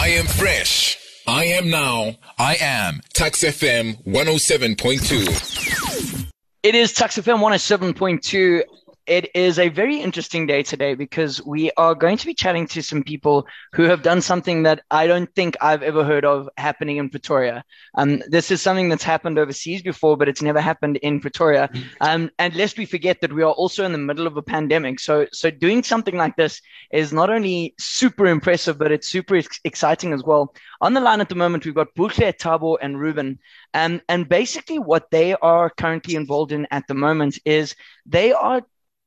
I am fresh. I am now. I am Tuks FM 107.2. It is Tuks FM 107.2 it is a very interesting day today because we are going to be chatting to some people who have done something that I don't think I've ever heard of happening in Pretoria. Um, this is something that's happened overseas before, but it's never happened in Pretoria. Um, and lest we forget that we are also in the middle of a pandemic. So, so doing something like this is not only super impressive, but it's super ex- exciting as well. On the line at the moment, we've got Buhle, Tabo, and Ruben. Um, and basically, what they are currently involved in at the moment is they are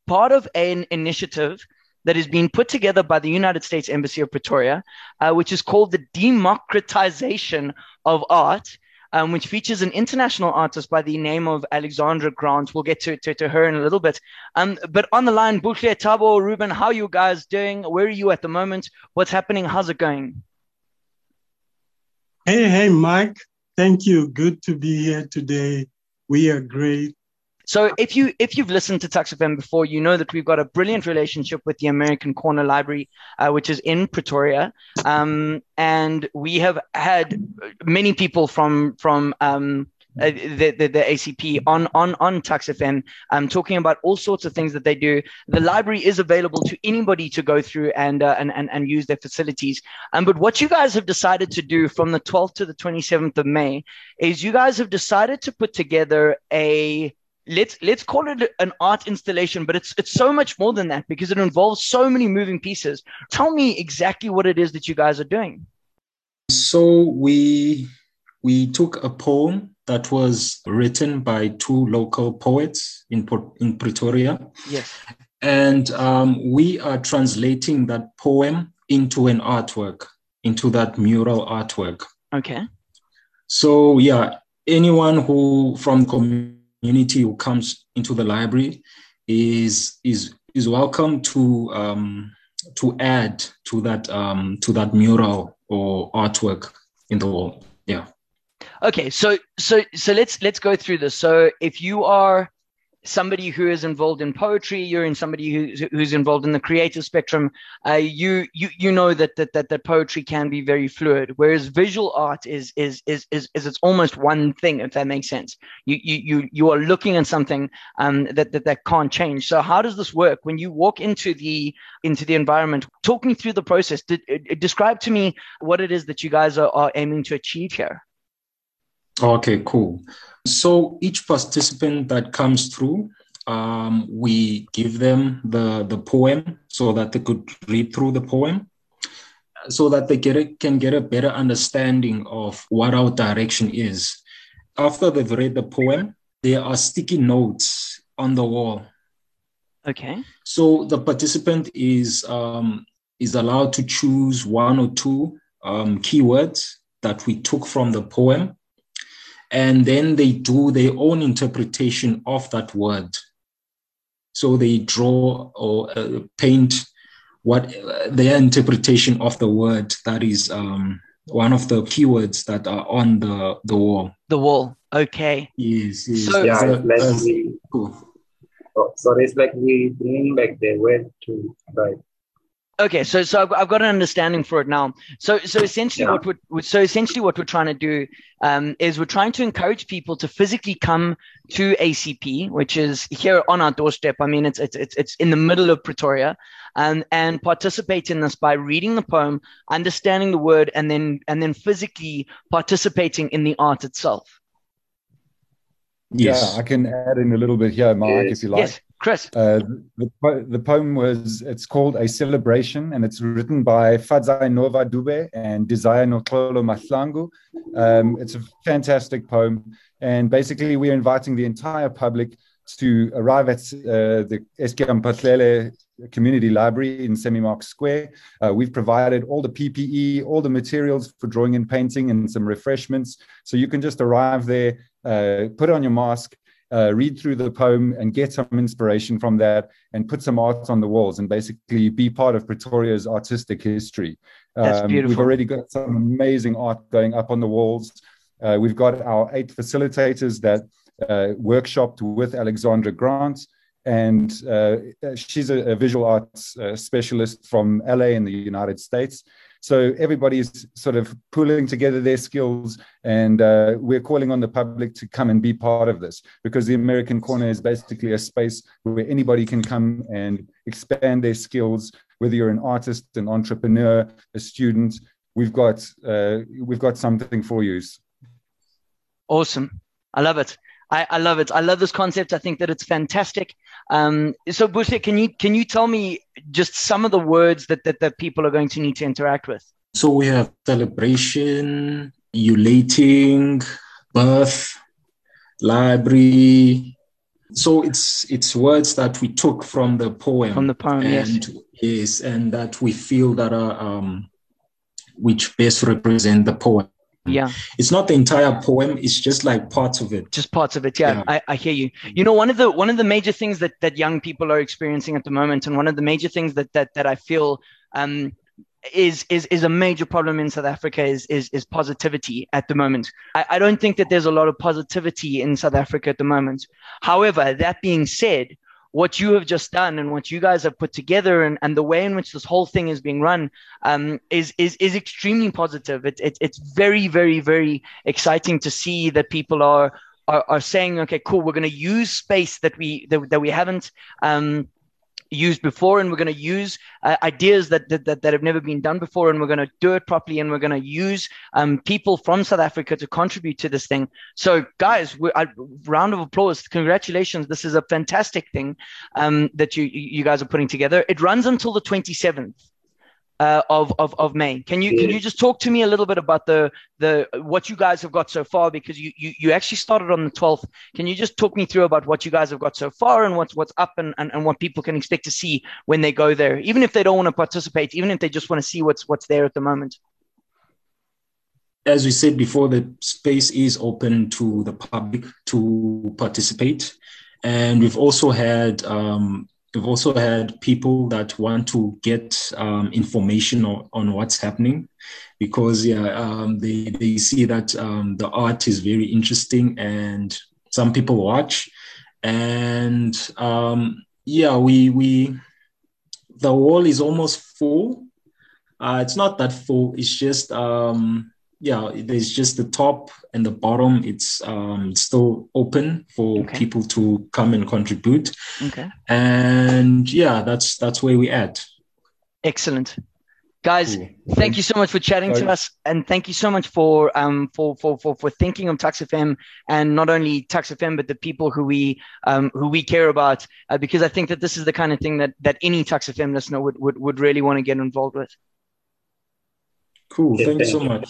part of an initiative that is being put together by the United States Embassy of Pretoria, uh, which is called the Democratization of Art. Um, which features an international artist by the name of Alexandra Grant. We'll get to, to, to her in a little bit. Um, but on the line, Buhle, Tabo, Ruben, how are you guys doing? Where are you at the moment? What's happening? How's it going? Hey, hey, Mike. Thank you. Good to be here today. We are great. So if you if you've listened to Tuks FM before, you know that we've got a brilliant relationship with the American Corner Library, uh, which is in Pretoria, um, and we have had many people from from um, uh, the, the, the ACP on on on Tuks FM, um, talking about all sorts of things that they do. The library is available to anybody to go through and uh, and, and and use their facilities. Um, but what you guys have decided to do from the 12th to the 27th of May is you guys have decided to put together a let's let's call it an art installation but it's it's so much more than that because it involves so many moving pieces. Tell me exactly what it is that you guys are doing. So we we took a poem that was written by two local poets in in Pretoria. Yes. And um, we are translating that poem into an artwork into that mural artwork. Okay. So yeah anyone who from community community who comes into the library is is is welcome to um, to add to that um, to that mural or artwork in the wall. Yeah. Okay, so so so let's let's go through this. So if you are somebody who is involved in poetry, you're in somebody who's, who's involved in the creative spectrum, uh, you you you know that, that that that poetry can be very fluid. Whereas visual art is is is is, is it's almost one thing, if that makes sense. You you you you are looking at something um, that, that that can't change. So how does this work when you walk into the into the environment? Talk me through the process. Did, uh, describe to me what it is that you guys are, are aiming to achieve here. Okay, cool. So each participant that comes through, um, we give them the, the poem so that they could read through the poem so that they get a, can get a better understanding of what our direction is. After they've read the poem, there are sticky notes on the wall. Okay. So the participant is um, is allowed to choose one or two um, keywords that we took from the poem and then they do their own interpretation of that word. So they draw or uh, paint what uh, their interpretation of the word that is um, one of the keywords that are on the the wall. The wall. Okay. Yes. yes. So, yeah, it's like uh, we, cool. oh, sorry, it's like we bring back the word to right. Okay, so so I've, I've, got an understanding for it now. So so essentially, yeah. what we're so essentially what we're trying to do um, is we're trying to encourage people to physically come to ACP, which is here on our doorstep. I mean, it's it's it's, it's in the middle of Pretoria, and and participate in this by reading the poem, understanding the word, and then and then physically participating in the art itself. Yes. Yeah, I can add in a little bit here, Mark, yes. if you like. Yes. Chris. Uh, the, the poem was, it's called A Celebration, and it's written by Fadzai Nova Dube and Desire Notlolo Mahlangu. Um, it's a fantastic poem, and basically we're inviting the entire public to arrive at uh, the Es'kia Mphahlele Community Library in Sammy Mark Square. Uh, we've provided all the PPE, all the materials for drawing and painting, and some refreshments. So you can just arrive there, uh, put on your mask, uh, read through the poem and get some inspiration from that and put some art on the walls and basically be part of Pretoria's artistic history. That's um, beautiful. We've already got some amazing art going up on the walls. Uh, we've got our eight facilitators that uh, workshopped with Alexandra Grant. And uh, she's a, a, visual arts uh, specialist from LA in the United States. So everybody is sort of pulling together their skills, and uh, we're calling on the public to come and be part of this because the American Corner is basically a space where anybody can come and expand their skills. Whether you're an artist, an entrepreneur, a student, we've got uh, we've got something for you. Awesome, I love it. I, I, love it. I love this concept. I think that it's fantastic. Um, so, Buhle, can you can you tell me just some of the words that, that that people are going to need to interact with? So we have celebration, ulating, birth, library. So it's it's words that we took from the poem. From the poem, and, yes. Yes, and that we feel that are um, which best represent the poem. Yeah. It's not the entire poem, it's just like parts of it. Just parts of it. Yeah, yeah. I, I hear you. You know, one of the one of the major things that that young people are experiencing at the moment, and one of the major things that that that I feel um is is is a major problem in South Africa is is is positivity at the moment. I, I don't think that there's a lot of positivity in South Africa at the moment. However, that being said, what you have just done and what you guys have put together and, and the way in which this whole thing is being run um, is, is is extremely positive. It, it, it's very, very, very exciting to see that people are are, are saying, okay, cool, we're going to use space that we that, that we haven't um, used before and we're going to use uh, ideas that, that, that, have never been done before and we're going to do it properly and we're going to use um, people from south africa to contribute to this thing. So guys I, round of applause. Congratulations. This is a fantastic thing um, that you you guys are putting together. It runs until the 27th uh, of, of of May. Can you can you just talk to me a little bit about the the what you guys have got so far? Because you you, you actually started on the twelfth. Can you just talk me through about what you guys have got so far and what's what's up and, and, and what people can expect to see when they go there, even if they don't want to participate, even if they just want to see what's what's there at the moment. As we said before, the space is open to the public to participate, and we've also had um, We've also had people that want to get um, information on, on, what's happening because yeah, um, they, they see that um, the art is very interesting and some people watch. And um, yeah, we, we, the wall is almost full. Uh, it's not that full, it's just, um, yeah, there's just the top and the bottom. It's um, still open for okay. people to come and contribute. Okay. And yeah, that's that's where we at. Excellent. Guys, cool. thank you so much for chatting Sorry. to us, and thank you so much for um for for for, for thinking of Tuks FM and not only Tuks FM but the people who we um who we care about, uh, because I think that this is the kind of thing that that any Tuks FM listener would would, would really want to get involved with. Cool. Thank you so much.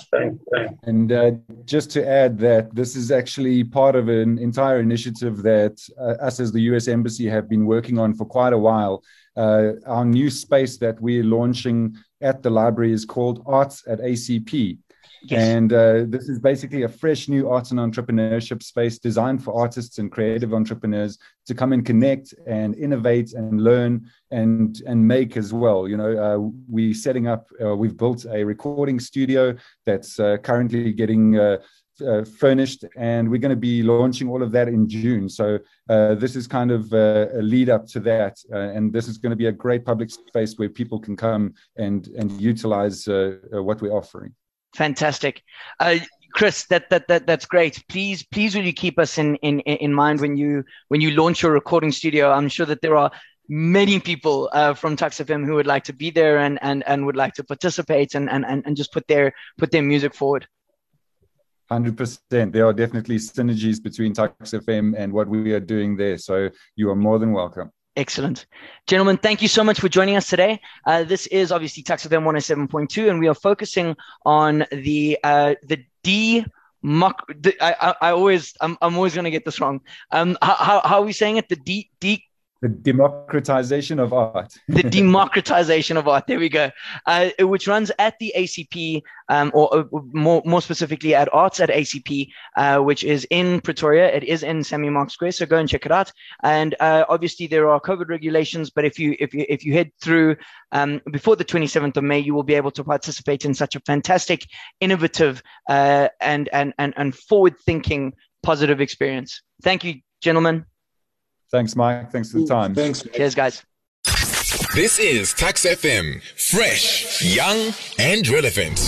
And uh, just to add that this is actually part of an entire initiative that uh, us as the US Embassy have been working on for quite a while. Uh, our new space that we're launching at the library is called Arts at ACP. Yes. And uh, this is basically a fresh new arts and entrepreneurship space designed for artists and creative entrepreneurs to come and connect and innovate and learn and and make as well. You know, uh, we setting up. Uh, we've built a recording studio that's uh, currently getting. Uh, uh, furnished, and we're going to be launching all of that in June. So this is kind of a lead up to that, and this is going to be a great public space where people can come and and utilize what we're offering. Fantastic. Uh, Chris, that, that that that's great. Please, please, will you keep us in, in in mind when you when you launch your recording studio? I'm sure that there are many people uh, from Tuks FM who would like to be there and and and would like to participate and and and just put their put their music forward. Hundred percent. There are definitely synergies between Tuks FM and what we are doing there. So you are more than welcome. Excellent. Gentlemen, thank you so much for joining us today. Uh, this is obviously Tuks FM 107.2, and we are focusing on the uh, the D. Mock, I, I, I always, I'm, I'm always going to get this wrong. Um, how, how are we saying it? The D, D, the democratization of art. the democratization of art. There we go. Uh, which runs at the ACP, um, or, or, more more specifically at Arts at ACP, uh, which is in Pretoria. It is in Sammy Mark Square, so go and check it out. And uh, obviously there are COVID regulations, but if you if you if you head through um, before the 27th of May, you will be able to participate in such a fantastic, innovative, uh, and and and and forward thinking positive experience. Thank you, gentlemen. Thanks, Mike. Thanks for the time. Thanks. Cheers, guys. This is Tuks FM, fresh, young, and relevant.